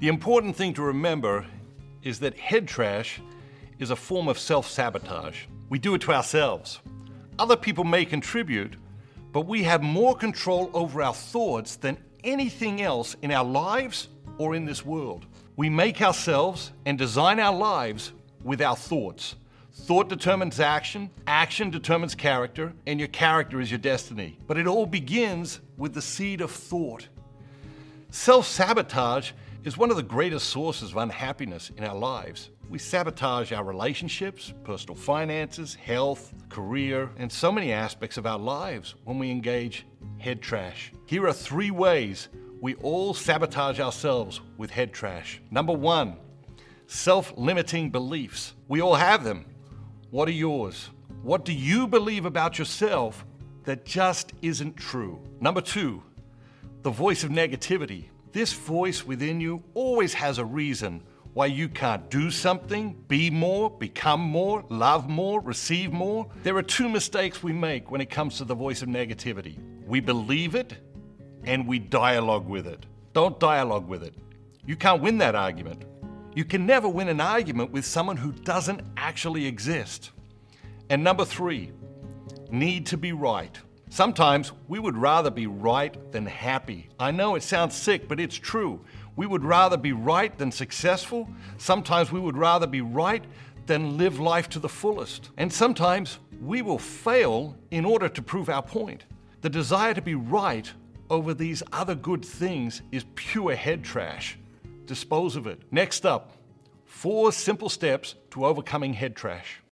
The important thing to remember is that head trash is a form of self sabotage. We do it to ourselves. Other people may contribute, but we have more control over our thoughts than anything else in our lives or in this world. We make ourselves and design our lives with our thoughts. Thought determines action, action determines character, and your character is your destiny. But it all begins with the seed of thought. Self sabotage is one of the greatest sources of unhappiness in our lives. We sabotage our relationships, personal finances, health, career, and so many aspects of our lives when we engage head trash. Here are three ways we all sabotage ourselves with head trash. Number one, self limiting beliefs. We all have them. What are yours? What do you believe about yourself that just isn't true? Number two, the voice of negativity. This voice within you always has a reason why you can't do something, be more, become more, love more, receive more. There are two mistakes we make when it comes to the voice of negativity we believe it and we dialogue with it. Don't dialogue with it. You can't win that argument. You can never win an argument with someone who doesn't actually exist. And number three, need to be right. Sometimes we would rather be right than happy. I know it sounds sick, but it's true. We would rather be right than successful. Sometimes we would rather be right than live life to the fullest. And sometimes we will fail in order to prove our point. The desire to be right over these other good things is pure head trash. Dispose of it. Next up, four simple steps to overcoming head trash.